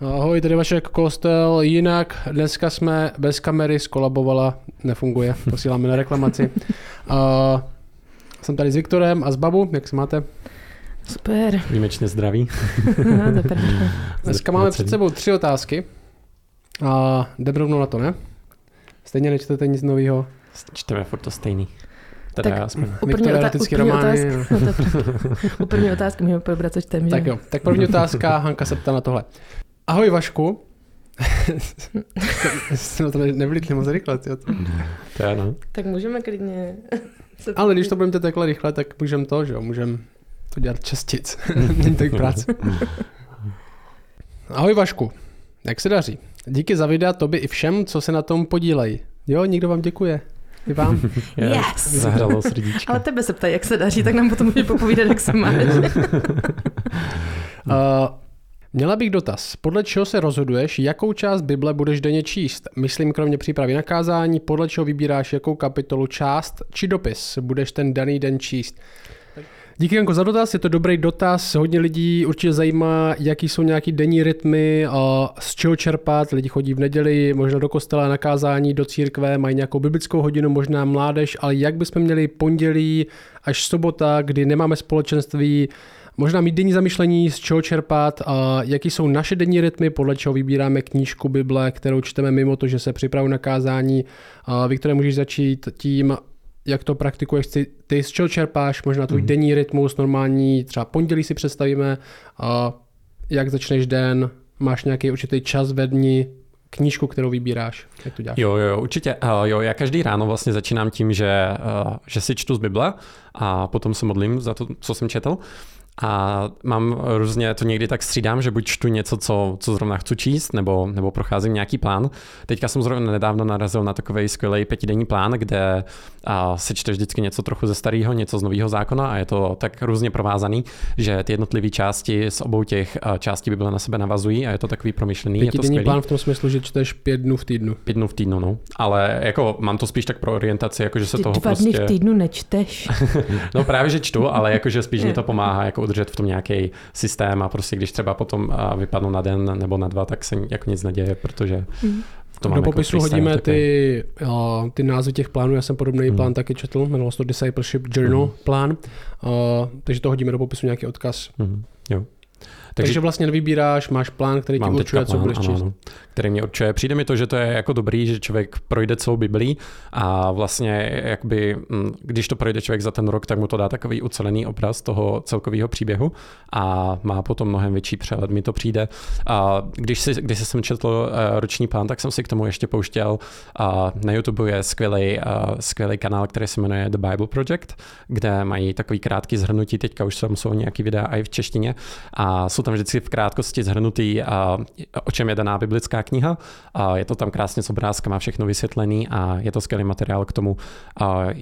Ahoj, tady Vašek Kostel. Jinak dneska jsme bez kamery skolabovala, nefunguje, posíláme na reklamaci. Uh, jsem tady s Viktorem a s Babu, jak se máte? Super. Výjimečně zdraví. no, Dneska máme před sebou tři otázky. A jdeme rovnou na to, ne? Stejně nečtete nic nového. Čteme furt to stejný. Teda Tak aspoň. U první, otá- u první romány, otázky, no, to je pravda. U první otázky můžeme probrat, co čteme. Tak jo, tak první otázka, Hanka se ptá na tohle. Ahoj Vašku. Jste na to ne- nevlítli moc rychle, tyjo. To je, no. Tak můžeme klidně... Ale když to budeme takhle rychle, tak můžeme to, že jo, můžeme to dělat častic. Není tak práce. Ahoj Vašku, jak se daří? Díky za videa tobě i všem, co se na tom podílejí. Jo, někdo vám děkuje. I vám. Yes! Zahralo srdíčko. Ale tebe se ptají, jak se daří, tak nám potom může popovídat, jak se máš. Uh, měla bych dotaz. Podle čeho se rozhoduješ, jakou část Bible budeš denně číst? Myslím kromě přípravy na kázání, podle čeho vybíráš, jakou kapitolu, část či dopis budeš ten daný den číst? Díky Janko za dotaz, je to dobrý dotaz. Hodně lidí určitě zajímá, jaký jsou nějaký denní rytmy, a z čeho čerpat. Lidi chodí v neděli, možná do kostela na kázání, do církve, mají nějakou biblickou hodinu, možná mládež, ale jak bychom měli pondělí až sobota, kdy nemáme společenství, možná mít denní zamyšlení, z čeho čerpat, a jaký jsou naše denní rytmy, podle čeho vybíráme knížku Bible, kterou čteme mimo to, že se připravuji na kázání. A Viktore, můžeš začít tím, jak to praktikuješ ty, ty z čeho čerpáš, možná tvůj mm. denní rytmus, normální, třeba pondělí si představíme, a jak začneš den, máš nějaký určitý čas ve dni, knížku, kterou vybíráš, jak to děláš? Jo, jo, určitě. Uh, jo, já každý ráno vlastně začínám tím, že, uh, že si čtu z Bible a potom se modlím za to, co jsem četl. A mám různě, to někdy tak střídám, že buď čtu něco, co, co zrovna chci číst, nebo, nebo procházím nějaký plán. Teďka jsem zrovna nedávno narazil na takový skvělý pětidenní plán, kde a, se čte vždycky něco trochu ze starého, něco z nového zákona a je to tak různě provázaný, že ty jednotlivé části z obou těch částí Bible na sebe navazují a je to takový promyšlený. je to Pětidenní skvělý. plán v tom smyslu, že čteš pět dnů v týdnu. Pět dnů v týdnu, no. Ale jako mám to spíš tak pro orientaci, jako že se Ty toho dva prostě... dny v týdnu nečteš. No právě, že čtu, ale jakože spíš mi to pomáhá jako udržet v tom nějaký systém a prostě když třeba potom vypadnu na den nebo na dva, tak se jako nic neděje, protože Mhm. to Do mám popisu jako hodíme ty, uh, ty názvy těch plánů, já jsem podobný Mhm. plán taky četl, jmenoval se to Discipleship Journal Mhm. plán, uh, takže to hodíme do popisu nějaký odkaz. Mhm, jo. Takže, takže vlastně nevybíráš, máš plán, který ti určuje, co budeš ano, číst. ano, který mě určuje. Přijde mi to, že to je jako dobrý, že člověk projde celou Biblii a vlastně jakby, mm, když to projde člověk za ten rok, tak mu to dá takový ucelený obraz toho celkového příběhu a má potom mnohem větší přehled, mi to přijde. A když, si, když jsem četl eh, roční plán, tak jsem si k tomu ještě pouštěl. A na YouTube je skvělý, skvělý kanál, který se jmenuje The Bible Project, kde mají takový krátký zhrnutí, teďka už tam jsou nějaký videa i v češtině a jsou tam vždycky v krátkosti zhrnutý, a, o čem je daná biblická kniha. A je to tam krásně s obrázkama všechno vysvětlený a je to skvělý materiál k tomu,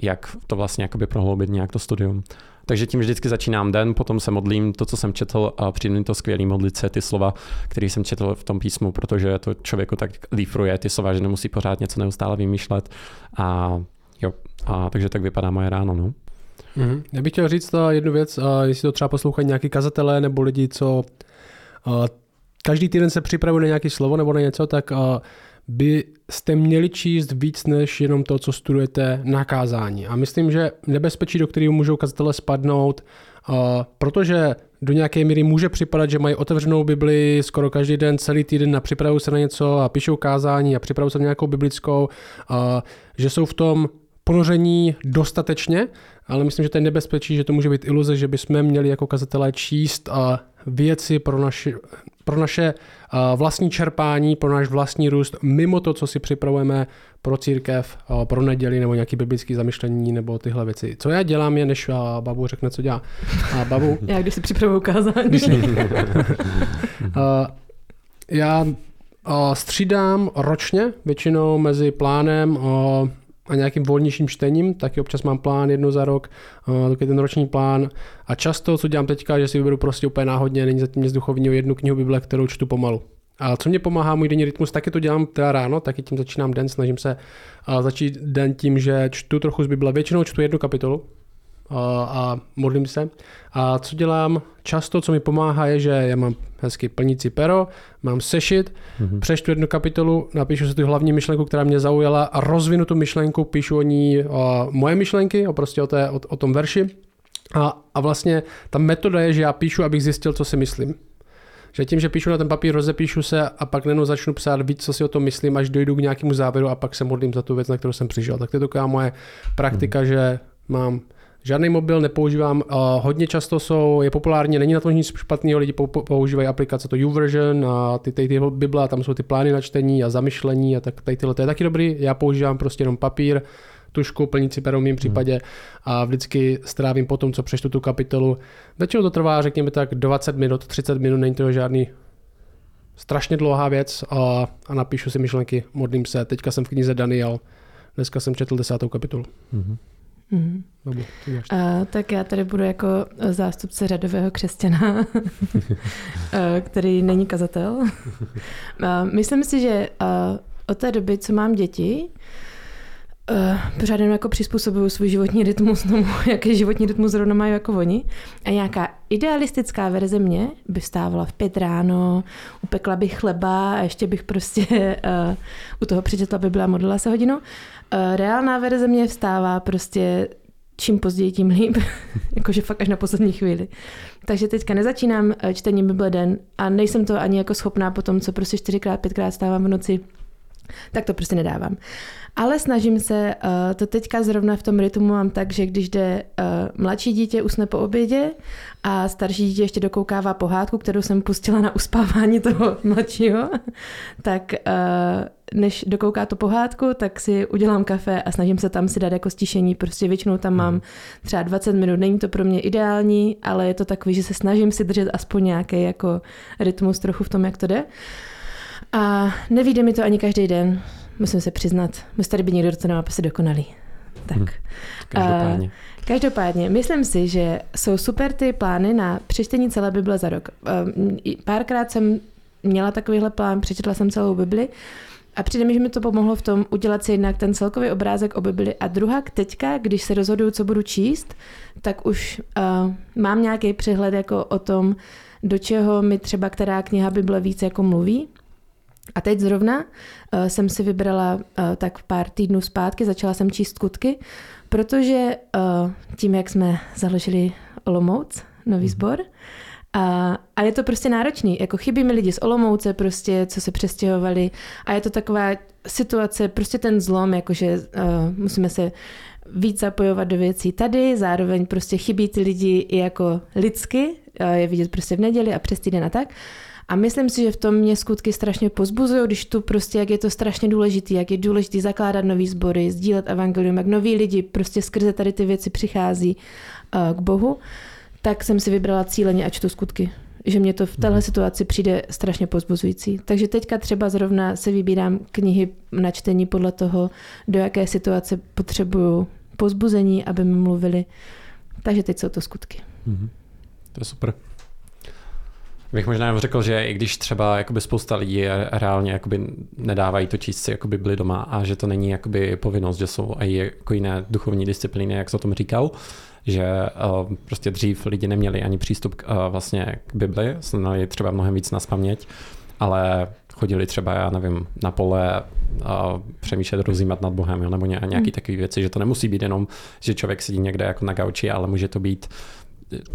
jak to vlastně jakoby prohloubit nějak to studium. Takže tím vždycky začínám den, potom se modlím to, co jsem četl a přijde to skvělý modlit se ty slova, které jsem četl v tom písmu, protože to člověku tak lífruje ty slova, že nemusí pořád něco neustále vymýšlet. A jo, a takže tak vypadá moje ráno, no. Mhm. Já bych chtěl říct uh, jednu věc, uh, jestli to třeba poslouchají nějaký kazatelé nebo lidi, co uh, každý týden se připravují na nějaké slovo nebo na něco, tak uh, byste měli číst víc než jenom to, co studujete na kázání. A myslím, že nebezpečí, do kterého můžou kazatelé spadnout, uh, protože do nějaké míry může připadat, že mají otevřenou Bibli skoro každý den, celý týden a připravují se na něco a píšou kázání a připravují se na nějakou biblickou, uh, že jsou v tom ponoření dostatečně, ale myslím, že to je nebezpečí, že to může být iluze, že bychom měli jako kazatelé číst a věci pro naše, pro naše a, vlastní čerpání, pro náš vlastní růst, mimo to, co si připravujeme pro církev, a, pro neděli nebo nějaký biblický zamyšlení nebo tyhle věci. Co já dělám je, než a, babu řekne, co dělá. A babu, Já když si připravuju kázání. já střídám ročně, většinou mezi plánem a, nějakým volnějším čtením, taky občas mám plán jednou za rok, taky ten roční plán. A často, co dělám teďka, že si vyberu prostě úplně náhodně, není zatím nic duchovního, jednu knihu Bible, kterou čtu pomalu. A co mě pomáhá, můj denní rytmus, taky to dělám teda ráno, taky tím začínám den, snažím se začít den tím, že čtu trochu z Bible, většinou čtu jednu kapitolu, a, modlím se. A co dělám často, co mi pomáhá, je, že já mám hezky plnící pero, mám sešit, mm-hmm. přečtu jednu kapitolu, napíšu si tu hlavní myšlenku, která mě zaujala a rozvinu tu myšlenku, píšu o ní o moje myšlenky, o prostě o, té, o, o tom verši. A, a vlastně ta metoda je, že já píšu, abych zjistil, co si myslím. Že tím, že píšu na ten papír, rozepíšu se a pak jenom začnu psát víc, co si o tom myslím, až dojdu k nějakému závěru a pak se modlím za tu věc, na kterou jsem přišel. Tak to je taková moje praktika, hmm. že mám Žádný mobil nepoužívám, uh, hodně často jsou, je populární, není na tom nic špatného, lidi používají aplikace to YouVersion a ty, ty, ty Bible, tam jsou ty plány na čtení a zamyšlení a tak tady tyhle, to je taky dobrý, já používám prostě jenom papír, tušku, plnící pero v mém případě a vždycky strávím po tom, co přečtu tu kapitolu. Většinou to trvá, řekněme tak 20 minut, 30 minut, není to žádný strašně dlouhá věc a, a napíšu si myšlenky, modlím se. Teďka jsem v knize Daniel, dneska jsem četl desátou kapitolu. Mm-hmm. Mm. Babu, uh, tak já tady budu jako zástupce řadového křesťana, který není kazatel. uh, myslím si, že uh, od té doby, co mám děti, Uh, pořád jenom jako přizpůsobuju svůj životní rytmus tomu, jaký životní rytmus zrovna mají jako oni. A nějaká idealistická verze mě by stávala v pět ráno, upekla bych chleba a ještě bych prostě uh, u toho přečetla by byla modlila se hodinu. Uh, reálná verze mě vstává prostě čím později, tím líp. Jakože fakt až na poslední chvíli. Takže teďka nezačínám čtení Bible den a nejsem to ani jako schopná po tom, co prostě čtyřikrát, pětkrát stávám v noci, tak to prostě nedávám. Ale snažím se, uh, to teďka zrovna v tom rytmu mám tak, že když jde uh, mladší dítě usne po obědě a starší dítě ještě dokoukává pohádku, kterou jsem pustila na uspávání toho mladšího, tak uh, než dokouká to pohádku, tak si udělám kafe a snažím se tam si dát jako stišení. Prostě většinou tam mám třeba 20 minut. Není to pro mě ideální, ale je to takový, že se snažím si držet aspoň nějaký jako rytmus trochu v tom, jak to jde. A nevíde mi to ani každý den musím se přiznat. Musí tady být někdo, kdo to nemá prostě dokonalý. Tak. Hmm. Každopádně. Uh, každopádně, myslím si, že jsou super ty plány na přečtení celé Bible za rok. Uh, párkrát jsem měla takovýhle plán, přečetla jsem celou Bibli a přijde mi, že mi to pomohlo v tom udělat si jednak ten celkový obrázek o Bibli a druhá teďka, když se rozhoduju, co budu číst, tak už uh, mám nějaký přehled jako o tom, do čeho mi třeba která kniha Bible víc jako mluví a teď zrovna uh, jsem si vybrala uh, tak pár týdnů zpátky, začala jsem číst skutky, protože uh, tím, jak jsme založili Olomouc, nový sbor, mhm. a, a je to prostě náročný. Jako chybí mi lidi z Olomouce prostě, co se přestěhovali a je to taková situace, prostě ten zlom, jakože uh, musíme se víc zapojovat do věcí tady, zároveň prostě chybí ty lidi i jako lidsky, uh, je vidět prostě v neděli a přes týden a tak. A myslím si, že v tom mě skutky strašně pozbuzují, když tu prostě, jak je to strašně důležité, jak je důležité zakládat nový sbory, sdílet evangelium, jak noví lidi prostě skrze tady ty věci přichází uh, k Bohu, tak jsem si vybrala cíleně a čtu skutky že mě to v téhle mhm. situaci přijde strašně pozbuzující. Takže teďka třeba zrovna se vybírám knihy na čtení podle toho, do jaké situace potřebuju pozbuzení, aby mi mluvili. Takže teď jsou to skutky. Mm-hmm. To je super. Bych možná řekl, že i když třeba jakoby spousta lidí reálně jakoby nedávají to číst si jako byli doma a že to není jakoby povinnost, že jsou i jako jiné duchovní disciplíny, jak se o tom říkal, že uh, prostě dřív lidi neměli ani přístup k, uh, vlastně k Bibli, znali třeba mnohem víc na spaměť, ale chodili třeba, já nevím, na pole a přemýšlet, rozjímat nad Bohem, jo, nebo nějaký hmm. takové věci, že to nemusí být jenom, že člověk sedí někde jako na gauči, ale může to být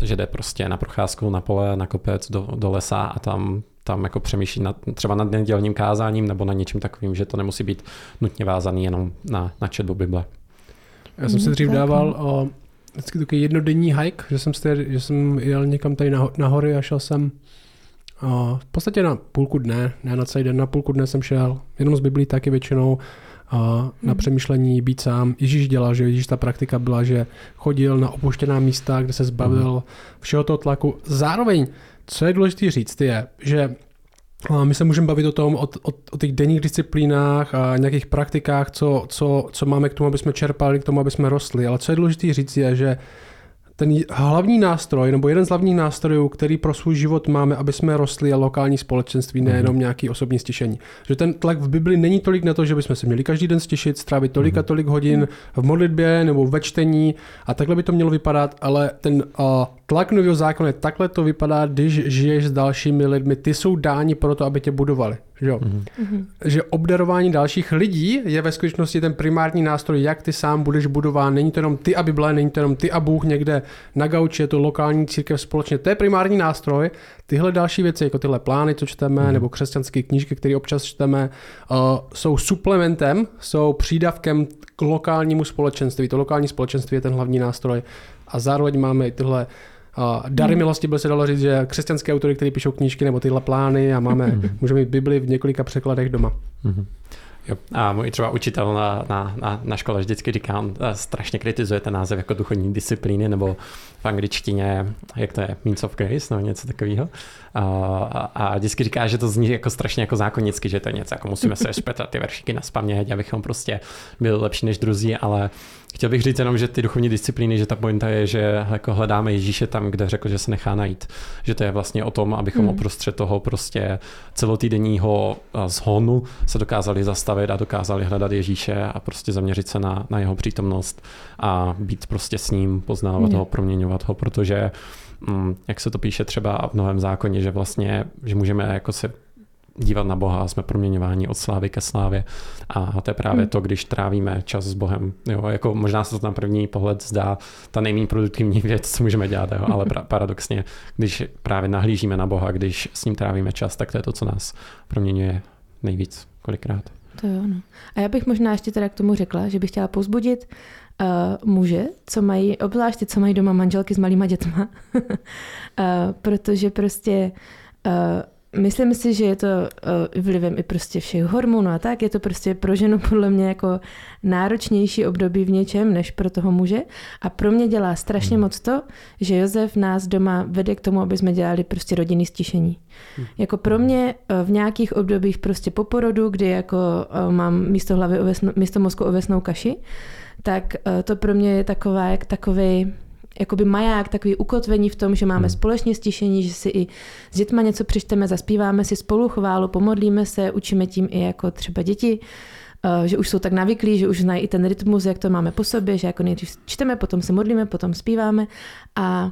že jde prostě na procházku na pole, na kopec, do, do lesa a tam, tam jako přemýšlí nad, třeba nad nedělním kázáním nebo na něčím takovým, že to nemusí být nutně vázaný jenom na, na četbu Bible. Já jsem si dřív dával o vždycky takový jednodenní hike, že jsem, stě, že jsem jel někam tady na, na hory a šel jsem o, v podstatě na půlku dne, ne na celý den, na půlku dne jsem šel, jenom z Biblí taky většinou na hmm. přemýšlení být sám. Ježíš dělal, že Ježíš ta praktika byla, že chodil na opuštěná místa, kde se zbavil hmm. všeho toho tlaku. Zároveň, co je důležité říct, je, že my se můžeme bavit o tom, o, o, o těch denních disciplínách a nějakých praktikách, co, co, co máme k tomu, aby jsme čerpali, k tomu, aby jsme rostli. Ale co je důležité říct, je, že ten hlavní nástroj, nebo jeden z hlavních nástrojů, který pro svůj život máme, aby jsme rostli, je lokální společenství, nejenom mm. nějaký osobní stěšení. Že ten tlak v Bibli není tolik na to, že bychom se měli každý den stěšit, strávit tolik a tolik hodin v modlitbě nebo ve čtení a takhle by to mělo vypadat, ale ten uh, tlak nového zákona je takhle to vypadá, když žiješ s dalšími lidmi, ty jsou dáni pro to, aby tě budovali. Že, mm-hmm. že obdarování dalších lidí je ve skutečnosti ten primární nástroj, jak ty sám budeš budován. Není to jenom ty a Bible, není to jenom ty a Bůh někde na gauči, je to lokální církev společně. To je primární nástroj. Tyhle další věci, jako tyhle plány, co čteme, mm-hmm. nebo křesťanské knížky, které občas čteme, uh, jsou suplementem, jsou přídavkem k lokálnímu společenství. To lokální společenství je ten hlavní nástroj. A zároveň máme i tyhle dary hmm. milosti by se dalo říct, že křesťanské autory, které píšou knížky nebo tyhle plány a máme, hmm. můžeme mít Bibli v několika překladech doma. Hmm. Jo. A můj třeba učitel na, na, na, na škole vždycky říká, on eh, strašně kritizuje ten název jako duchovní disciplíny, nebo v angličtině, jak to je, means of grace, nebo něco takového. A, a vždycky říká, že to zní jako strašně jako zákonicky, že to je něco, jako musíme se respektovat ty veršíky na spaměť, abychom prostě byli lepší než druzí, ale chtěl bych říct jenom, že ty duchovní disciplíny, že ta pointa je, že jako hledáme Ježíše tam, kde řekl, že se nechá najít. Že to je vlastně o tom, abychom hmm. oprostřed toho prostě celotýdenního zhonu se dokázali zastavit a dokázali hledat Ježíše a prostě zaměřit se na, na jeho přítomnost a být prostě s ním, poznávat hmm. ho, proměňovat ho, protože Mm, jak se to píše třeba v Novém zákoně, že vlastně, že můžeme jako se dívat na Boha, jsme proměňováni od slávy ke slávě. A to je právě hmm. to, když trávíme čas s Bohem. Jo, jako možná se to na první pohled zdá ta nejméně produktivní věc, co můžeme dělat, jo, ale pra- paradoxně, když právě nahlížíme na Boha, když s ním trávíme čas, tak to je to, co nás proměňuje nejvíc kolikrát. To jo, no. A já bych možná ještě teda k tomu řekla, že bych chtěla pozbudit uh, muže, co mají, obzvláště co mají doma manželky s malýma dětma, uh, protože prostě uh, myslím si, že je to uh, vlivem i prostě všech hormonů a tak, je to prostě pro ženu podle mě jako náročnější období v něčem, než pro toho muže a pro mě dělá strašně hmm. moc to, že Josef nás doma vede k tomu, aby jsme dělali prostě rodinný stišení. Hmm. Jako pro mě v nějakých obdobích prostě po porodu, kdy jako mám místo hlavy ovesno, místo mozku ovesnou kaši, tak to pro mě je taková, jak takový jakoby maják, takový ukotvení v tom, že máme hmm. společně stišení, že si i s dětma něco přečteme, zaspíváme si spolu chválu, pomodlíme se, učíme tím i jako třeba děti, eh, že už jsou tak navyklí, že už znají i ten rytmus, jak to máme po sobě, že jako nejdřív čteme, potom se modlíme, potom zpíváme a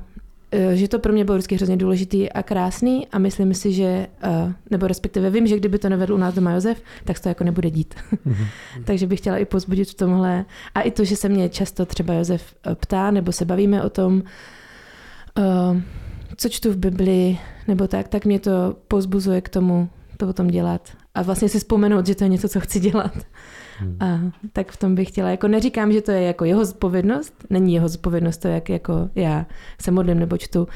že to pro mě bylo vždycky hrozně důležitý a krásný a myslím si, že, eh, nebo respektive vím, že kdyby to nevedl u nás doma Josef, tak se to jako nebude dít. Mm-hmm. Takže bych chtěla i pozbudit v tomhle. A i to, že se mě často třeba Josef eh, ptá, nebo se bavíme o tom, co čtu v Bibli, nebo tak, tak mě to pozbuzuje k tomu to potom dělat. A vlastně si vzpomenout, že to je něco, co chci dělat. Hmm. A, tak v tom bych chtěla. Jako neříkám, že to je jako jeho zodpovědnost, není jeho zodpovědnost to, jak jako já se modlím nebo čtu.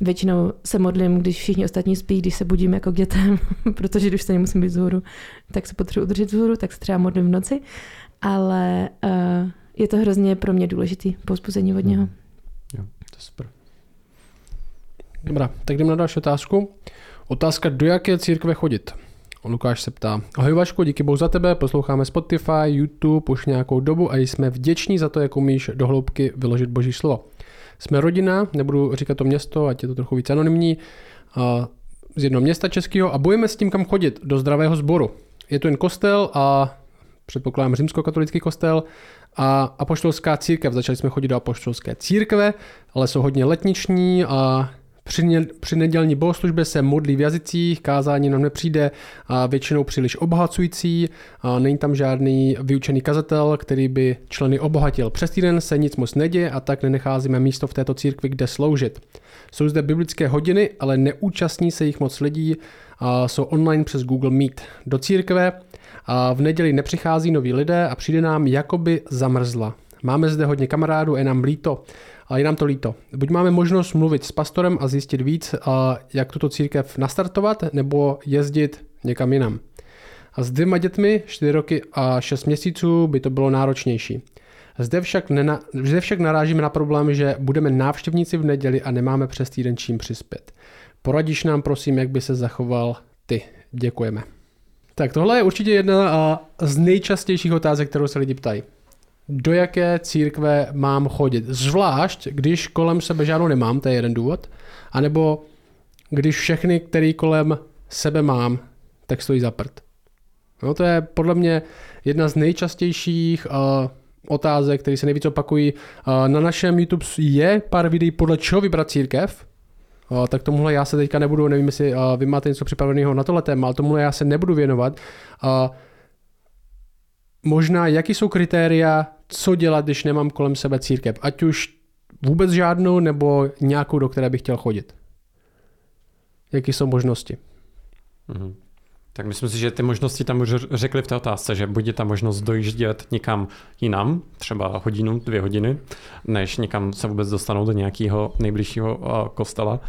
Většinou se modlím, když všichni ostatní spí, když se budím jako k dětem, protože když se nemusím být vzhůru, tak se potřebuji udržet vzhůru, tak se třeba modlím v noci. Ale uh, je to hrozně pro mě důležitý povzbuzení od něho. Hmm. Jo, to je super. Dobrá, tak jdeme na další otázku. Otázka, do jaké církve chodit? Lukáš se ptá, ahoj Vašku, díky bohu za tebe, posloucháme Spotify, YouTube už nějakou dobu a jsme vděční za to, jak umíš do hloubky vyložit boží slovo. Jsme rodina, nebudu říkat to město, ať je to trochu víc anonymní, z jednoho města českého a bojíme s tím, kam chodit, do zdravého sboru. Je to jen kostel a předpokládám římskokatolický kostel a apoštolská církev. Začali jsme chodit do apoštolské církve, ale jsou hodně letniční a při, ně, při nedělní bohoslužbě se modlí v jazycích, kázání nám nepřijde a většinou příliš obohacující, a není tam žádný vyučený kazatel, který by členy obohatil. Přes týden se nic moc neděje a tak nenecházíme místo v této církvi, kde sloužit. Jsou zde biblické hodiny, ale neúčastní se jich moc lidí, a jsou online přes Google Meet. Do církve a v neděli nepřichází noví lidé a přijde nám jakoby zamrzla. Máme zde hodně kamarádů, je nám líto a je nám to líto. Buď máme možnost mluvit s pastorem a zjistit víc, a jak tuto církev nastartovat, nebo jezdit někam jinam. A s dvěma dětmi, 4 roky a 6 měsíců, by to bylo náročnější. Zde však, nena, zde však narážíme na problém, že budeme návštěvníci v neděli a nemáme přes týden čím přispět. Poradíš nám prosím, jak by se zachoval ty. Děkujeme. Tak tohle je určitě jedna z nejčastějších otázek, kterou se lidi ptají. Do jaké církve mám chodit. Zvlášť, když kolem sebe žádnou nemám, to je jeden důvod, anebo když všechny, který kolem sebe mám, tak stojí za prd. No, to je podle mě jedna z nejčastějších uh, otázek, které se nejvíc opakují. Uh, na našem YouTube je pár videí, podle čeho vybrat církev. Uh, tak tomuhle já se teďka nebudu, nevím, jestli uh, vy máte něco připraveného na tohle téma, ale tomuhle já se nebudu věnovat. Uh, možná, jaký jsou kritéria, co dělat, když nemám kolem sebe církev. Ať už vůbec žádnou, nebo nějakou, do které bych chtěl chodit. Jaké jsou možnosti? Mm-hmm. Tak myslím si, že ty možnosti tam už řekli v té otázce, že bude ta možnost dojíždět někam jinam, třeba hodinu, dvě hodiny, než někam se vůbec dostanou do nějakého nejbližšího kostela.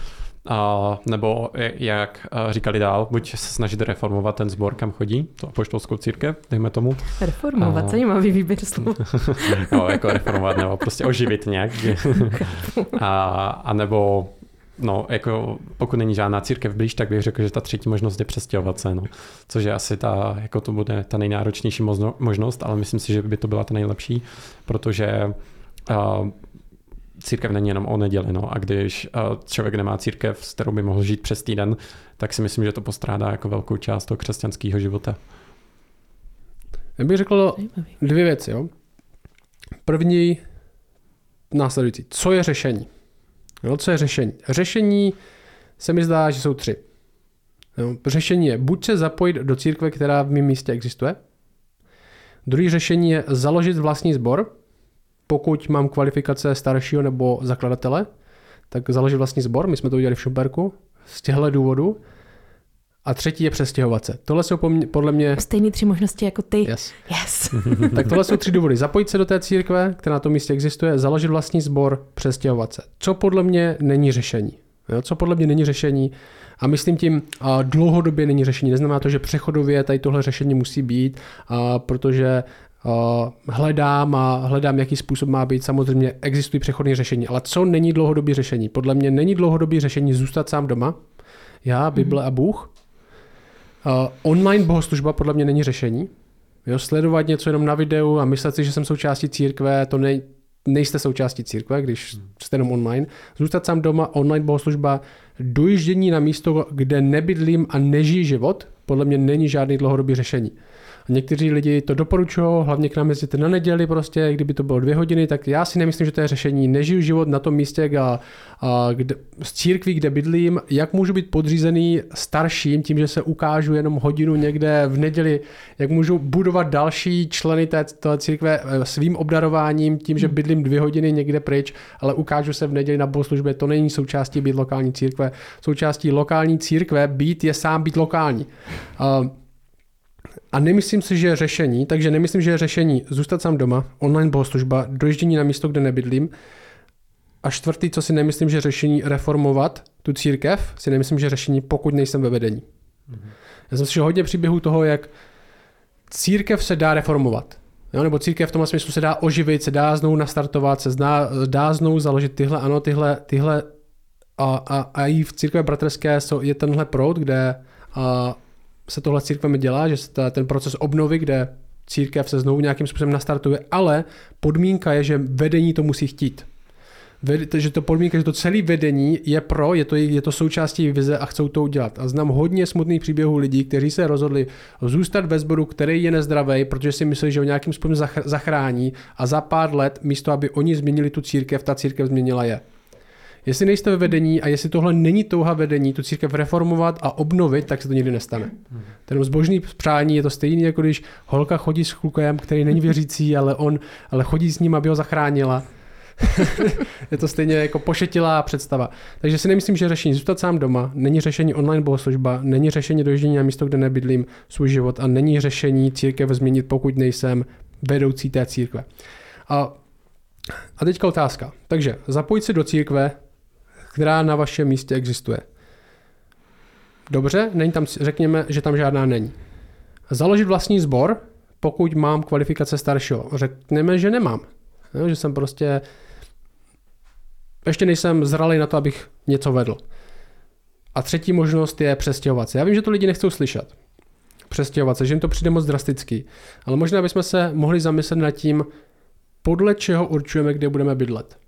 A, nebo jak říkali dál, buď se snažit reformovat ten sbor, kam chodí, to apoštolskou církev, dejme tomu. Reformovat, a... zajímavý výběr slov. no, jako reformovat, nebo prostě oživit nějak. a, a nebo no, jako pokud není žádná církev blíž, tak bych řekl, že ta třetí možnost je přestěhovat se, no. Což je asi ta, jako to bude ta nejnáročnější možnost, ale myslím si, že by to byla ta nejlepší, protože uh, církev není jenom o neděli, no. A když uh, člověk nemá církev, s kterou by mohl žít přes týden, tak si myslím, že to postrádá jako velkou část toho křesťanského života. Já bych řekl dvě věci, jo. První, následující. Co je řešení? Jo, co je řešení? Řešení se mi zdá, že jsou tři. Jo, řešení je buď se zapojit do církve, která v mém místě existuje. Druhý řešení je založit vlastní sbor, pokud mám kvalifikace staršího nebo zakladatele, tak založit vlastní sbor. My jsme to udělali v Šumperku z těchto důvodů. A třetí je přestěhovat se. Tohle jsou podle mě... Stejné tři možnosti jako ty. Yes. yes. tak tohle jsou tři důvody. Zapojit se do té církve, která na tom místě existuje, založit vlastní sbor, přestěhovat se. Co podle mě není řešení. Jo, co podle mě není řešení, a myslím tím, a dlouhodobě není řešení. Neznamená to, že přechodově tady tohle řešení musí být, a protože hledám a hledám, jaký způsob má být. Samozřejmě existují přechodné řešení, ale co není dlouhodobý řešení? Podle mě není dlouhodobý řešení zůstat sám doma, já, Bible a Bůh, Uh, online bohoslužba podle mě není řešení. Jo, sledovat něco jenom na videu a myslet si, že jsem součástí církve, to ne, nejste součástí církve, když jste jenom online. Zůstat sám doma, online bohoslužba, dojíždění na místo, kde nebydlím a nežijí život, podle mě není žádný dlouhodobý řešení. Někteří lidi to doporučují, hlavně k nám jezdíte na neděli prostě, kdyby to bylo dvě hodiny, tak já si nemyslím, že to je řešení. Nežiju život na tom místě, a, a, kde, z církví, kde bydlím, jak můžu být podřízený starším tím, že se ukážu jenom hodinu někde v neděli, jak můžu budovat další členy té, té církve eh, svým obdarováním, tím, že hmm. bydlím dvě hodiny někde pryč, ale ukážu se v neděli na bohoslužbě, to není součástí být lokální církve. Součástí lokální církve být je sám být lokální. Uh, a nemyslím si, že je řešení, takže nemyslím, že je řešení zůstat sám doma, online bohoslužba, dojíždění na místo, kde nebydlím. A čtvrtý, co si nemyslím, že řešení reformovat tu církev, si nemyslím, že řešení, pokud nejsem ve vedení. Mm-hmm. Já jsem slyšel hodně příběhů toho, jak církev se dá reformovat. Jo, nebo církev v tom smyslu se dá oživit, se dá znovu nastartovat, se dá, dá znovu založit tyhle, ano, tyhle, tyhle a, a, a i v církve bratrské je tenhle proud, kde a, se tohle církvemi dělá, že se ta, ten proces obnovy, kde církev se znovu nějakým způsobem nastartuje, ale podmínka je, že vedení to musí chtít. Že to podmínka, že to celé vedení je pro, je to, je to součástí vize a chcou to udělat. A znám hodně smutných příběhů lidí, kteří se rozhodli zůstat ve sboru, který je nezdravý, protože si mysleli, že ho nějakým způsobem zachrání a za pár let, místo aby oni změnili tu církev, ta církev změnila je. Jestli nejste ve vedení a jestli tohle není touha vedení, tu církev reformovat a obnovit, tak se to nikdy nestane. Ten zbožný přání je to stejný, jako když holka chodí s klukem, který není věřící, ale on ale chodí s ním, aby ho zachránila. je to stejně jako pošetilá představa. Takže si nemyslím, že řešení zůstat sám doma, není řešení online bohoslužba, není řešení dojíždění na místo, kde nebydlím svůj život a není řešení církev změnit, pokud nejsem vedoucí té církve. A, a teďka otázka. Takže zapojit se do církve která na vašem místě existuje. Dobře, není tam, řekněme, že tam žádná není. Založit vlastní sbor, pokud mám kvalifikace staršího. Řekněme, že nemám. Jo, že jsem prostě ještě nejsem zralý na to, abych něco vedl. A třetí možnost je přestěhovat se. Já vím, že to lidi nechcou slyšet. Přestěhovat se, že jim to přijde moc drastický. Ale možná bychom se mohli zamyslet nad tím, podle čeho určujeme, kde budeme bydlet?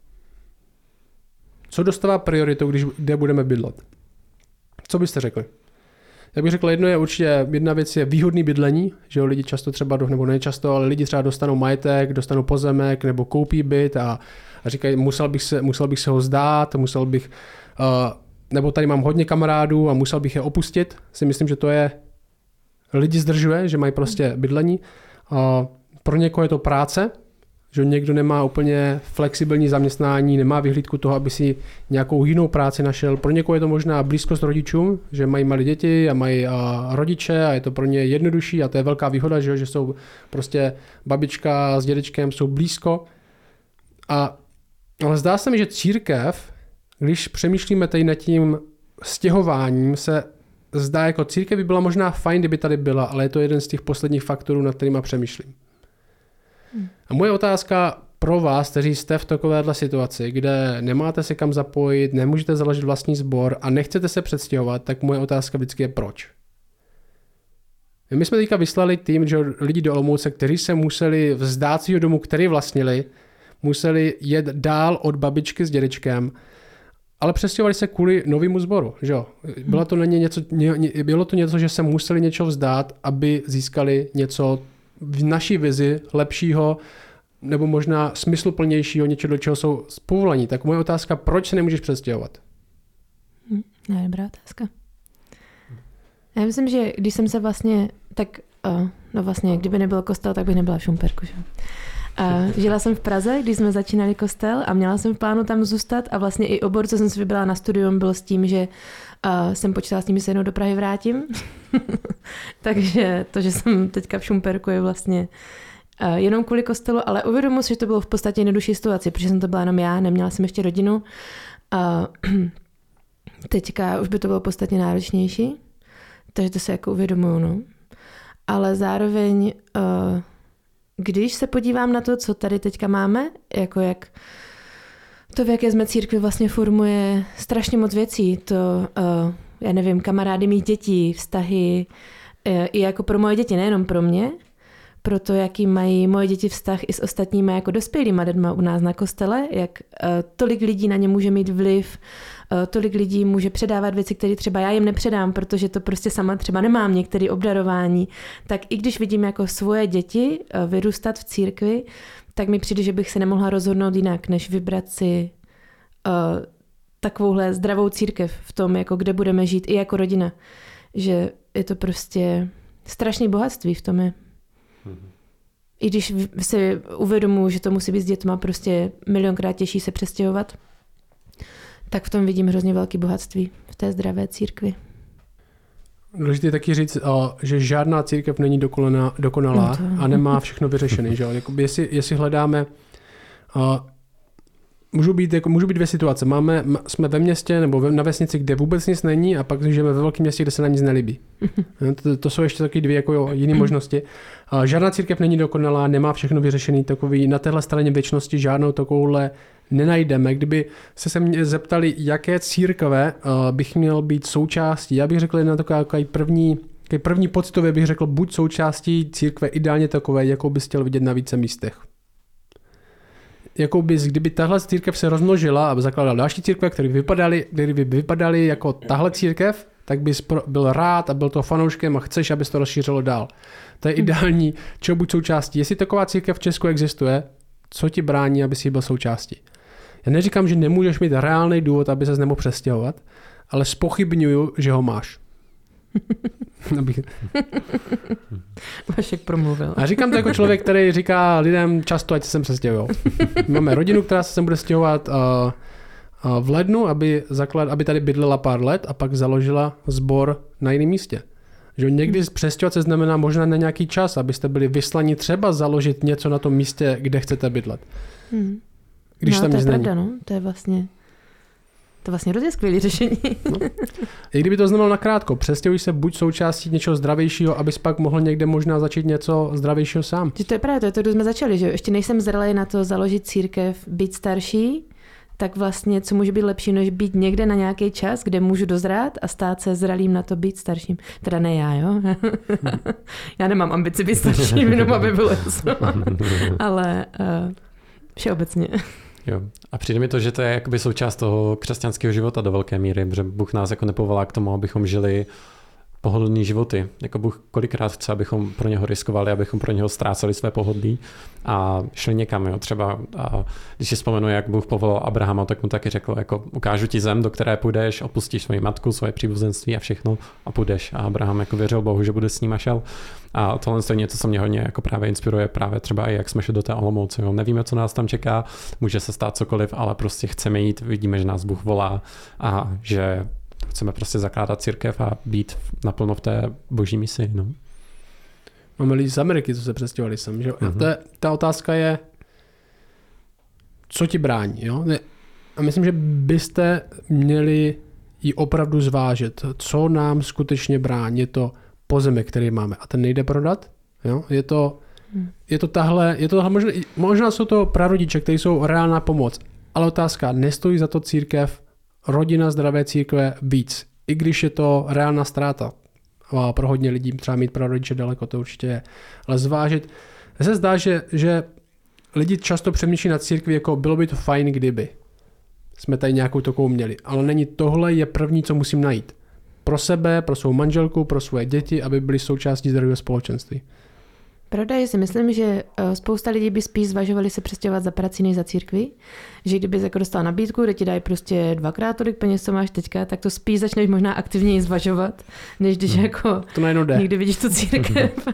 Co dostává prioritu, když kde budeme bydlet? Co byste řekli? Já bych řekl, jedno je určitě, jedna věc je výhodný bydlení, že jo, lidi často třeba, nebo nečasto, ale lidi třeba dostanou majetek, dostanou pozemek nebo koupí byt a, a říkají, musel bych, se, musel bych se ho zdát, musel bych, uh, nebo tady mám hodně kamarádů a musel bych je opustit. Si myslím, že to je, lidi zdržuje, že mají prostě bydlení. Uh, pro někoho je to práce, že někdo nemá úplně flexibilní zaměstnání, nemá vyhlídku toho, aby si nějakou jinou práci našel. Pro někoho je to možná blízkost rodičům, že mají malé děti a mají a rodiče a je to pro ně jednodušší a to je velká výhoda, že, že jsou prostě babička s dědečkem jsou blízko. A, ale zdá se mi, že církev, když přemýšlíme tady nad tím stěhováním, se zdá jako církev by byla možná fajn, kdyby tady byla, ale je to jeden z těch posledních faktorů, nad kterými přemýšlím. A moje otázka pro vás, kteří jste v takovéhle situaci, kde nemáte se kam zapojit, nemůžete založit vlastní sbor a nechcete se předstěhovat, tak moje otázka vždycky je proč. My jsme teďka vyslali tým že lidi do Olomouce, kteří se museli vzdát svého domu, který vlastnili, museli jet dál od babičky s dědečkem, ale přestěhovali se kvůli novému sboru. Že Bylo, to něco, bylo to něco, že se museli něco vzdát, aby získali něco v naší vizi lepšího nebo možná smysluplnějšího něčeho, do čeho jsou povolení. Tak moje otázka, proč se nemůžeš přestěhovat? Hm, dobrá otázka. Já myslím, že když jsem se vlastně, tak uh, no vlastně, kdyby nebyl kostel, tak bych nebyla v Šumperku. Že? Uh, žila jsem v Praze, když jsme začínali kostel a měla jsem v plánu tam zůstat a vlastně i obor, co jsem si vybrala na studium, byl s tím, že uh, jsem počítala s tím, že se jednou do Prahy vrátím. Takže to, že jsem teďka v Šumperku je vlastně uh, jenom kvůli kostelu, ale uvědomuji si, že to bylo v podstatě jednodušší situaci, protože jsem to byla jenom já, neměla jsem ještě rodinu. Teďka už by to bylo podstatně náročnější, takže to se jako uvědomuju, no. Ale zároveň, uh, když se podívám na to, co tady teďka máme, jako jak to, v jaké jsme církvi, vlastně formuje strašně moc věcí. To, uh, já nevím, kamarády mých dětí, vztahy, uh, i jako pro moje děti, nejenom pro mě, pro to, jaký mají moje děti vztah i s ostatními jako dospělými lidmi u nás na kostele, jak uh, tolik lidí na ně může mít vliv, uh, tolik lidí může předávat věci, které třeba já jim nepředám, protože to prostě sama třeba nemám některé obdarování, tak i když vidím jako svoje děti uh, vyrůstat v církvi, tak mi přijde, že bych se nemohla rozhodnout jinak, než vybrat si uh, takovouhle zdravou církev v tom, jako kde budeme žít i jako rodina. Že je to prostě strašný bohatství v tom je. Mm-hmm. I když si uvědomuji, že to musí být s dětma prostě milionkrát těžší se přestěhovat, tak v tom vidím hrozně velký bohatství v té zdravé církvi. Důležité taky říct, že žádná církev není dokonalá, dokonalá no a nemá všechno vyřešené. Že? Jakoby jestli, jestli hledáme Můžou být, jako, můžou být dvě situace. Máme, jsme ve městě nebo na vesnici, kde vůbec nic není a pak žijeme ve velkém městě, kde se na nic nelíbí. to, to, jsou ještě taky dvě jako jiné možnosti. Žádná církev není dokonalá, nemá všechno vyřešený takový. Na téhle straně věčnosti žádnou takovouhle nenajdeme. Kdyby se se mě zeptali, jaké církve uh, bych měl být součástí, já bych řekl na taková první první pocitově bych řekl, buď součástí církve ideálně takové, jakou bys chtěl vidět na více místech. Jakou bys, kdyby tahle církev se rozmnožila a zakládala další církve, které by vypadaly, které by vypadaly jako tahle církev, tak bys byl rád a byl to fanouškem a chceš, aby se to rozšířilo dál. To je ideální, čeho buď součástí. Jestli taková církev v Česku existuje, co ti brání, aby si byl součástí? Já neříkám, že nemůžeš mít reálný důvod, aby se nemohl přestěhovat, ale spochybňuju, že ho máš. Abych... Vašek promluvil. A říkám to jako člověk, který říká lidem často, ať se sem přestěhují. Máme rodinu, která se sem bude stěhovat uh, uh, v lednu, aby, zaklad, aby tady bydlela pár let a pak založila sbor na jiném místě. Že někdy přestěhovat se znamená možná na nějaký čas, abyste byli vyslaní třeba založit něco na tom místě, kde chcete bydlet. Hmm. Když no, tam to je pravda, no. To je vlastně to vlastně hrozně skvělé řešení. No. I kdyby to znamenalo nakrátko, přestěhuj se buď součástí něčeho zdravějšího, abys pak mohl někde možná začít něco zdravějšího sám. Že to je právě to, je to, jsme začali, že ještě nejsem zralý na to založit církev, být starší, tak vlastně co může být lepší, než být někde na nějaký čas, kde můžu dozrát a stát se zralým na to být starším. Teda ne já, jo? já nemám ambici být starším, jenom aby bylo jasno. Ale uh, Všeobecně. Jo. A přijde mi to, že to je jakoby součást toho křesťanského života do velké míry, že Bůh nás jako nepovolá k tomu, abychom žili pohodlný životy. Jako Bůh kolikrát chce, abychom pro něho riskovali, abychom pro něho ztráceli své pohodlí a šli někam. Jo. Třeba, a když si vzpomenu, jak Bůh povolal Abrahama, tak mu taky řekl, jako ukážu ti zem, do které půjdeš, opustíš svoji matku, svoje příbuzenství a všechno a půjdeš. A Abraham jako věřil Bohu, že bude s ním a šel. A tohle je něco, co mě hodně jako právě inspiruje, právě třeba i jak jsme šli do té Olomouce. Jo. Nevíme, co nás tam čeká, může se stát cokoliv, ale prostě chceme jít, vidíme, že nás Bůh volá a že chceme prostě zakládat církev a být naplno v té boží misi. No. Máme lidi z Ameriky, co se přestěhovali sem. Že? Mm-hmm. Je, ta otázka je, co ti brání. Jo? A myslím, že byste měli ji opravdu zvážit, co nám skutečně brání. Je to pozemek, který máme a ten nejde prodat. Jo? Je to, hmm. je to tahle, je to tahle možná, možná jsou to prarodiče, kteří jsou reálná pomoc, ale otázka, nestojí za to církev rodina zdravé církve víc, i když je to reálná ztráta. A pro hodně lidí třeba mít pro rodiče daleko, to určitě je. Ale zvážit, se zdá, že, že lidi často přemýšlí nad církví jako bylo by to fajn, kdyby jsme tady nějakou takovou měli. Ale není tohle je první, co musím najít. Pro sebe, pro svou manželku, pro svoje děti, aby byli součástí zdravého společenství. Pravda je si myslím, že eh, spousta lidí by spíš zvažovali se přestěhovat za prací než za církvi. Že kdyby jako dostal nabídku, kde ti dají prostě dvakrát tolik peněz, co máš teďka, tak to spíš začneš možná aktivněji zvažovat, než když hmm. jako to jde. někdy vidíš tu církev.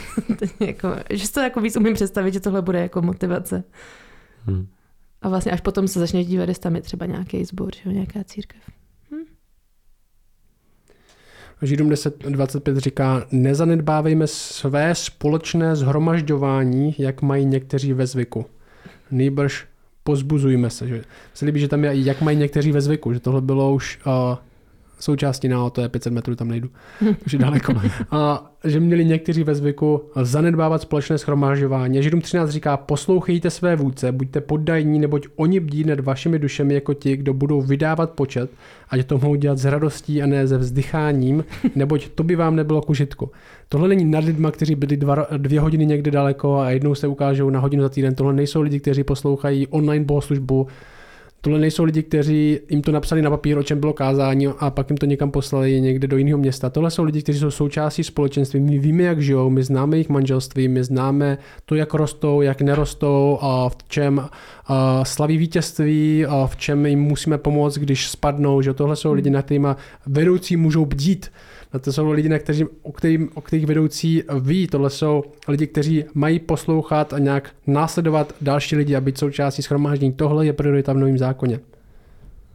jako, že to jako víc umím představit, že tohle bude jako motivace. Hmm. A vlastně až potom se začneš dívat, jestli tam je třeba nějaký sbor, že nějaká církev. Židům 10.25 říká, nezanedbávejme své společné zhromažďování, jak mají někteří ve zvyku. Nýbrž pozbuzujme se. Že se líbí, že tam je, jak mají někteří ve zvyku, že tohle bylo už uh, součástí na to je 500 metrů, tam nejdu, už je daleko. A že měli někteří ve zvyku zanedbávat společné schromážďování. Židům 13 říká, poslouchejte své vůdce, buďte poddajní, neboť oni bdí nad vašimi dušemi jako ti, kdo budou vydávat počet, ať to mohou dělat s radostí a ne se vzdycháním, neboť to by vám nebylo k užitku. Tohle není nad lidma, kteří byli dva, dvě hodiny někde daleko a jednou se ukážou na hodinu za týden. Tohle nejsou lidi, kteří poslouchají online bohoslužbu, Tohle nejsou lidi, kteří jim to napsali na papír, o čem bylo kázání a pak jim to někam poslali někde do jiného města. Tohle jsou lidi, kteří jsou součástí společenství. My víme, jak žijou, my známe jejich manželství, my známe to, jak rostou, jak nerostou a v čem a slaví vítězství a v čem jim musíme pomoct, když spadnou. Že tohle jsou lidi, na kterými vedoucí můžou bdít a to jsou lidi, na kteří, o, kterým, o kterých vedoucí ví. Tohle jsou lidi, kteří mají poslouchat a nějak následovat další lidi a být součástí schromáždění. Tohle je priorita v novém zákoně.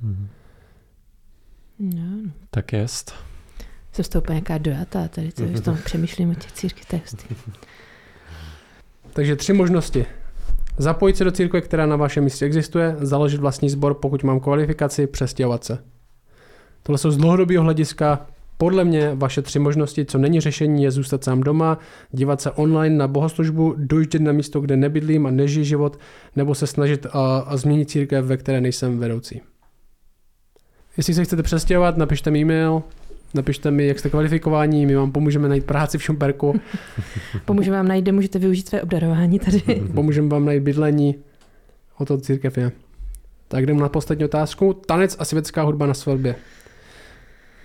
Hmm. No. Tak jest. Jsem z toho nějaká dojatá tady, co v tom přemýšlím o těch církvích texty. Takže tři možnosti. Zapojit se do církve, která na vašem místě existuje, založit vlastní sbor, pokud mám kvalifikaci, přestěhovat se. Tohle jsou z dlouhodobého hlediska podle mě vaše tři možnosti, co není řešení, je zůstat sám doma, dívat se online na bohoslužbu, dojíždět na místo, kde nebydlím a nežijí život, nebo se snažit a, a změnit církev, ve které nejsem vedoucí. Jestli se chcete přestěhovat, napište mi e-mail, napište mi, jak jste kvalifikování, my vám pomůžeme najít práci v Šumperku. pomůžeme vám najít, kde můžete využít své obdarování tady. pomůžeme vám najít bydlení, o to církev je. Tak jdeme na poslední otázku. Tanec a světská hudba na svatbě.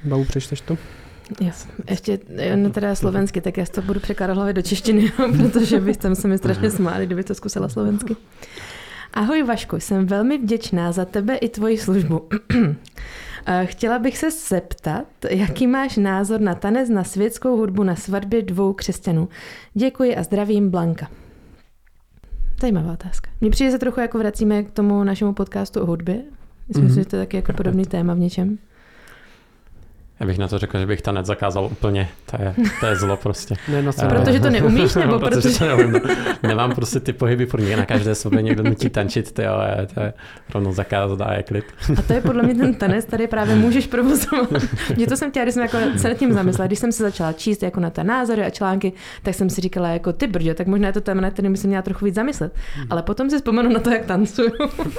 Babu, přečteš to? Jo, ještě no teda slovensky, tak já to budu překládat hlavě do češtiny, protože bych tam se mi strašně smáli, kdyby to zkusila slovensky. Ahoj Vašku, jsem velmi vděčná za tebe i tvoji službu. Eh, chtěla bych se zeptat, jaký máš názor na tanec na světskou hudbu na svatbě dvou křesťanů. Děkuji a zdravím Blanka. Zajímavá otázka. Mně přijde se trochu jako vracíme k tomu našemu podcastu o hudbě. Myslím mm-hmm. že to je taky jako podobný téma v něčem. Já bych na to řekl, že bych tanec zakázal úplně. To je, to je zlo prostě. Ne, no, protože to neumíš, nebo protože... protože... to neumím, Nemám prostě ty pohyby pro mě na každé sobě někdo nutí tančit, to je, to je rovnou zakázat a je klid. A to je podle mě ten tanec, tady právě můžeš provozovat. Mě to jsem chtěla, když jsem jako se nad tím zamyslela, když jsem se začala číst jako na té názory a články, tak jsem si říkala jako ty brdě, tak možná je to téma, na kterým jsem měla trochu víc zamyslet. Ale potom si vzpomenu na to, jak tancuju.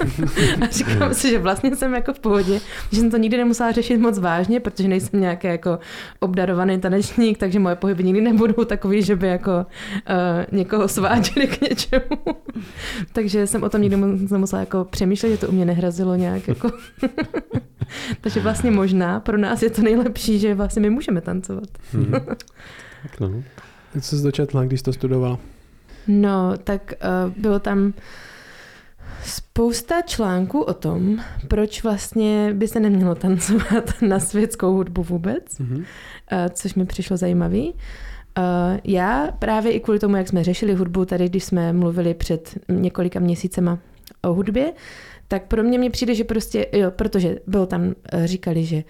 a říkám si, že vlastně jsem jako v pohodě, že jsem to nikdy nemusela řešit moc vážně, protože nejsem nejsem nějaký jako obdarovaný tanečník, takže moje pohyby nikdy nebudou takový, že by jako uh, někoho sváděli k něčemu. takže jsem o tom nikdy nemusela jako přemýšlet, že to u mě nehrazilo nějak jako... takže vlastně možná pro nás je to nejlepší, že vlastně my můžeme tancovat. hmm. tak no. Jak jsi dočetla, když to studovala? No, tak uh, bylo tam spousta článků o tom, proč vlastně by se nemělo tancovat na světskou hudbu vůbec, mm-hmm. což mi přišlo zajímavý. Uh, já právě i kvůli tomu, jak jsme řešili hudbu tady, když jsme mluvili před několika měsícema o hudbě, tak pro mě mě přijde, že prostě, jo, protože bylo tam, říkali, že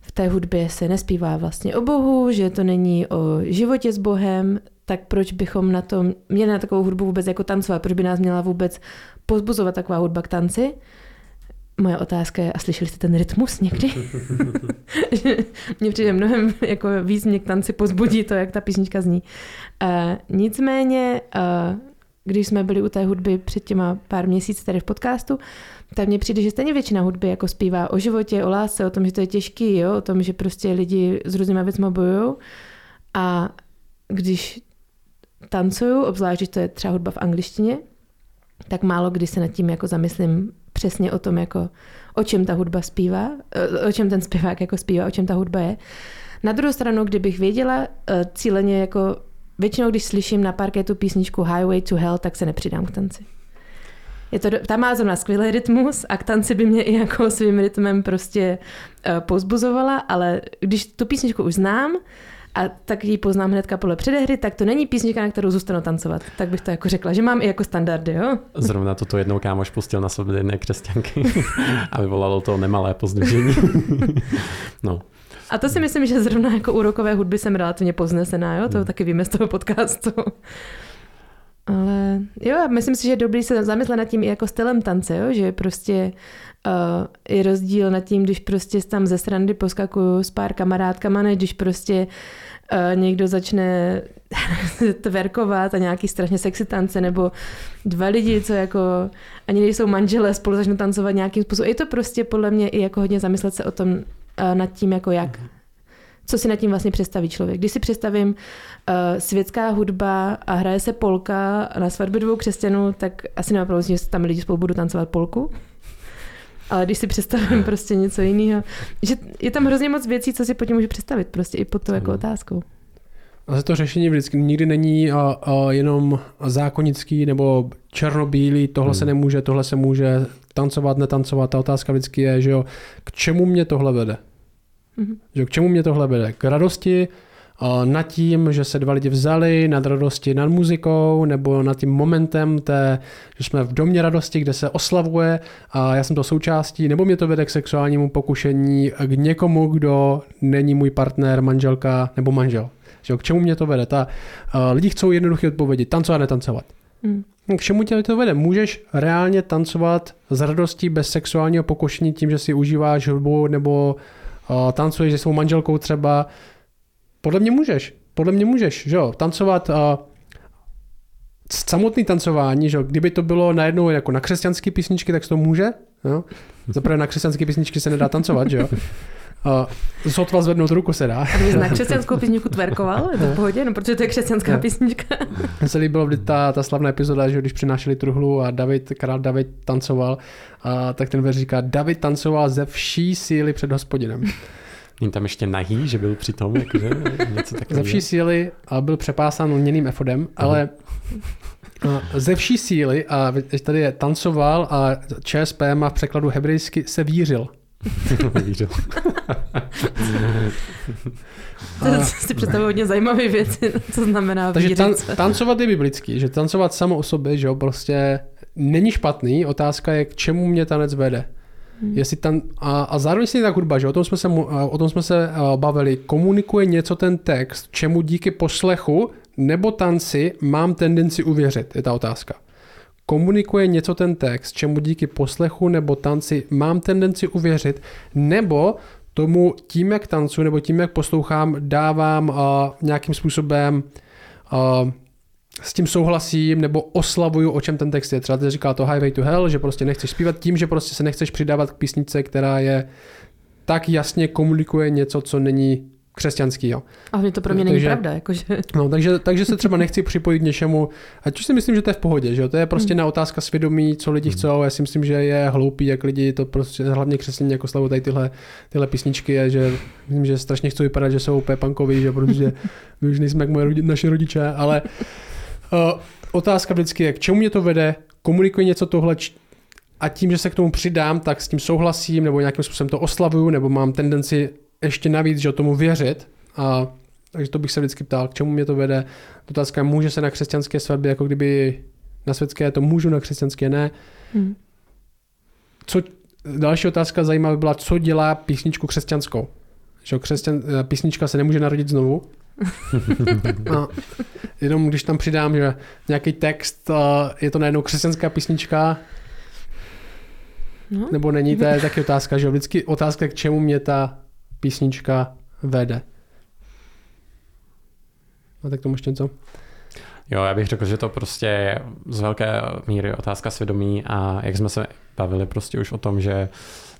v té hudbě se nespívá vlastně o Bohu, že to není o životě s Bohem, tak proč bychom na to měli na takovou hudbu vůbec jako tancovat? Proč by nás měla vůbec pozbuzovat taková hudba k tanci? Moje otázka je, a slyšeli jste ten rytmus někdy? Mně přijde mnohem jako víc mě k tanci pozbudí to, jak ta písnička zní. Uh, nicméně, uh, když jsme byli u té hudby před těma pár měsíci tady v podcastu, tak mně přijde, že stejně většina hudby jako zpívá o životě, o lásce, o tom, že to je těžký, jo? o tom, že prostě lidi s různými věcmi bojují. A když tancuju, obzvlášť, že to je třeba hudba v angličtině, tak málo kdy se nad tím jako zamyslím přesně o tom, jako o čem ta hudba zpívá, eh, o čem ten zpěvák jako zpívá, o čem ta hudba je. Na druhou stranu, kdybych věděla eh, cíleně jako většinou, když slyším na parketu písničku Highway to Hell, tak se nepřidám k tanci. Je to, tam má zrovna skvělý rytmus a k tanci by mě i jako svým rytmem prostě uh, pozbuzovala, ale když tu písničku už znám, a tak ji poznám hnedka podle předehry, tak to není písnička, na kterou zůstanu tancovat. Tak bych to jako řekla, že mám i jako standardy, jo? Zrovna toto jednou kámoš pustil na sebe jedné křesťanky a vyvolalo to nemalé pozdvižení. no. A to si myslím, že zrovna jako u rokové hudby jsem relativně poznesená, jo? To hmm. taky víme z toho podcastu. Ale jo, myslím si, že je dobrý se zamyslet nad tím i jako stylem tance, jo? že prostě uh, je rozdíl nad tím, když prostě tam ze srandy poskakuju s pár kamarádkama, než když prostě uh, někdo začne tverkovat a nějaký strašně sexy tance, nebo dva lidi, co jako ani nejsou manželé, spolu začnou tancovat nějakým způsobem. Je to prostě podle mě i jako hodně zamyslet se o tom uh, nad tím, jako jak. Mm-hmm co si nad tím vlastně představí člověk. Když si představím uh, světská hudba a hraje se polka na svatbě dvou křesťanů, tak asi nemá problém, že tam lidi spolu budou tancovat polku. Ale když si představím prostě něco jiného, že je tam hrozně moc věcí, co si pod tím můžu představit, prostě i pod tou jako otázkou. Ale to řešení vždycky nikdy není a, a jenom zákonický nebo černobílý, tohle hmm. se nemůže, tohle se může, tancovat, netancovat. Ta otázka vždycky je, že jo, k čemu mě tohle vede? Mm-hmm. Že k čemu mě tohle vede? K radosti, nad tím, že se dva lidi vzali, nad radosti nad muzikou, nebo nad tím momentem, té, že jsme v domě radosti, kde se oslavuje a já jsem to součástí, nebo mě to vede k sexuálnímu pokušení k někomu, kdo není můj partner, manželka nebo manžel. Že k čemu mě to vede? Ta, uh, lidi chcou jednoduché odpovědi, tancovat, netancovat. Mm. K čemu tě to vede? Můžeš reálně tancovat z radostí bez sexuálního pokušení tím, že si užíváš hudbu nebo uh, tancuješ se svou manželkou třeba, podle mě můžeš. Podle mě můžeš, že jo, tancovat uh, samotný tancování, že jo, kdyby to bylo najednou jako na křesťanské písničky, tak to může, jo. Zaprvé na křesťanské písničky se nedá tancovat, že jo. Uh, sotva zvednout ruku se dá. A kdybys na křesťanskou písničku tverkoval? Je to v pohodě? No, protože to je křesťanská písnička. Mně se líbilo ta, ta slavná epizoda, že když přinášeli truhlu a David, král David tancoval, a tak ten verš říká, David tancoval ze vší síly před hospodinem. Není tam ještě nahý, že byl při tom, jakože, něco takového. Ze vší síly a byl přepásán lněným efodem, ale ze vší síly a tady je tancoval a ČSP má v překladu hebrejsky se vířil. vířil. to si představuji hodně zajímavé věci, co znamená Takže tan, tancovat je biblický, že tancovat samo o sobě, že jo, prostě není špatný, otázka je, k čemu mě tanec vede. Hmm. Jestli tam, a, a zároveň si ta hudba, že o tom jsme se, o tom jsme se bavili, komunikuje něco ten text, čemu díky poslechu nebo tanci mám tendenci uvěřit, je ta otázka. Komunikuje něco ten text, čemu díky poslechu nebo tanci mám tendenci uvěřit, nebo tomu tím, jak tancu nebo tím, jak poslouchám, dávám uh, nějakým způsobem uh, s tím souhlasím nebo oslavuju, o čem ten text je. Třeba ty říká to Highway to Hell, že prostě nechceš zpívat tím, že prostě se nechceš přidávat k písnice, která je tak jasně komunikuje něco, co není křesťanský. Jo. A hlavně to pro mě není Takže- pravda, jakože... No, takže, takže se třeba nechci připojit k něčemu, ať už si myslím, že to je v pohodě, že jo? to je prostě Hmm. na otázka svědomí, co lidi chcou, já si myslím, že je hloupý, jak lidi to prostě, hlavně křesťané jako slavu tady tyhle, tyhle písničky, a že myslím, že strašně chci vypadat, že jsou úplně punkoví, že protože my už nejsme jak moje rodi, naše rodiče, ale uh, otázka vždycky je, k čemu mě to vede, komunikuji něco tohle, a tím, že se k tomu přidám, tak s tím souhlasím, nebo nějakým způsobem to oslavuju, nebo mám tendenci ještě navíc, že o tomu věřit. A, takže to bych se vždycky ptal, k čemu mě to vede. Otázka je, může se na křesťanské svatbě, jako kdyby na světské to můžu, na křesťanské ne. Hm. Co, další otázka zajímavá byla, co dělá písničku křesťanskou. Že křesťan, eh, písnička se nemůže narodit znovu. A jenom když tam přidám, že nějaký text, eh, je to najednou křesťanská písnička, No. nebo není, to je taky otázka, že jo, vždycky otázka, k čemu mě ta písnička vede. A tak tomu ještě něco? Jo, já bych řekl, že to prostě je z velké míry otázka svědomí a jak jsme se bavili prostě už o tom, že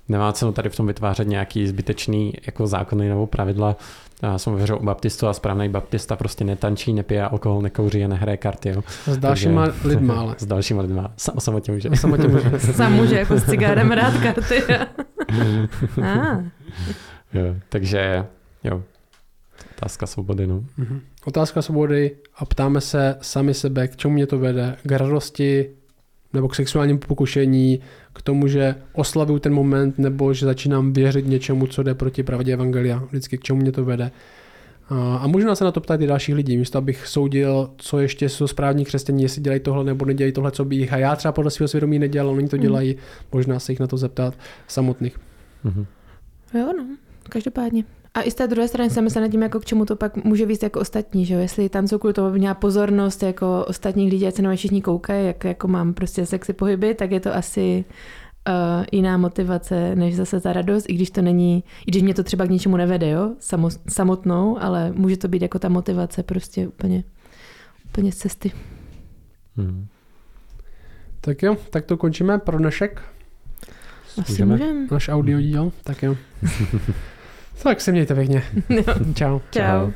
nemá cenu tady v tom vytvářet nějaký zbytečný jako zákony nebo pravidla. Já jsem věřil u baptistu a správný baptista prostě netančí, nepije alkohol, nekouří a nehraje karty. Jo. S dalšíma Takže- lidma, ale. S dalšíma lidma. Sa- samotně může. Samotně může. Sám může jako s cigárem rád karty. ah. jo, takže jo, otázka svobody. No. Mhm. Otázka svobody a ptáme se sami sebe, k čemu mě to vede, k radosti nebo k sexuálnímu pokušení, k tomu, že oslavuju ten moment nebo že začínám věřit něčemu, co jde proti pravdě Evangelia. Vždycky k čemu mě to vede. A a možná se na to ptát i dalších lidí, místo abych soudil, co ještě jsou správní křesťaní, jestli dělají tohle nebo nedělají tohle, co by jich a já třeba podle svého svědomí nedělal, oni to Mhm. dělají, možná se jich na to zeptat samotných. Mhm. Jo, no, každopádně. A i z té druhé strany jsem se nad tím, jako k čemu to pak může víc jako ostatní, že jo? Jestli tam jsou kvůli tomu měla pozornost jako ostatních lidí, ať se na mě všichni koukají, jak jako mám prostě sexy pohyby, tak je to asi uh, jiná motivace, než zase ta radost, i když to není, i když mě to třeba k ničemu nevede, jo, Samo, samotnou, ale může to být jako ta motivace prostě úplně, úplně z cesty. Mhm. Tak jo, tak to končíme pro dnešek. Asi Můžeme? můžeme. Náš audio díl, tak jo. tak se mějte pěkně. Jo. Čau. Čau. Čau.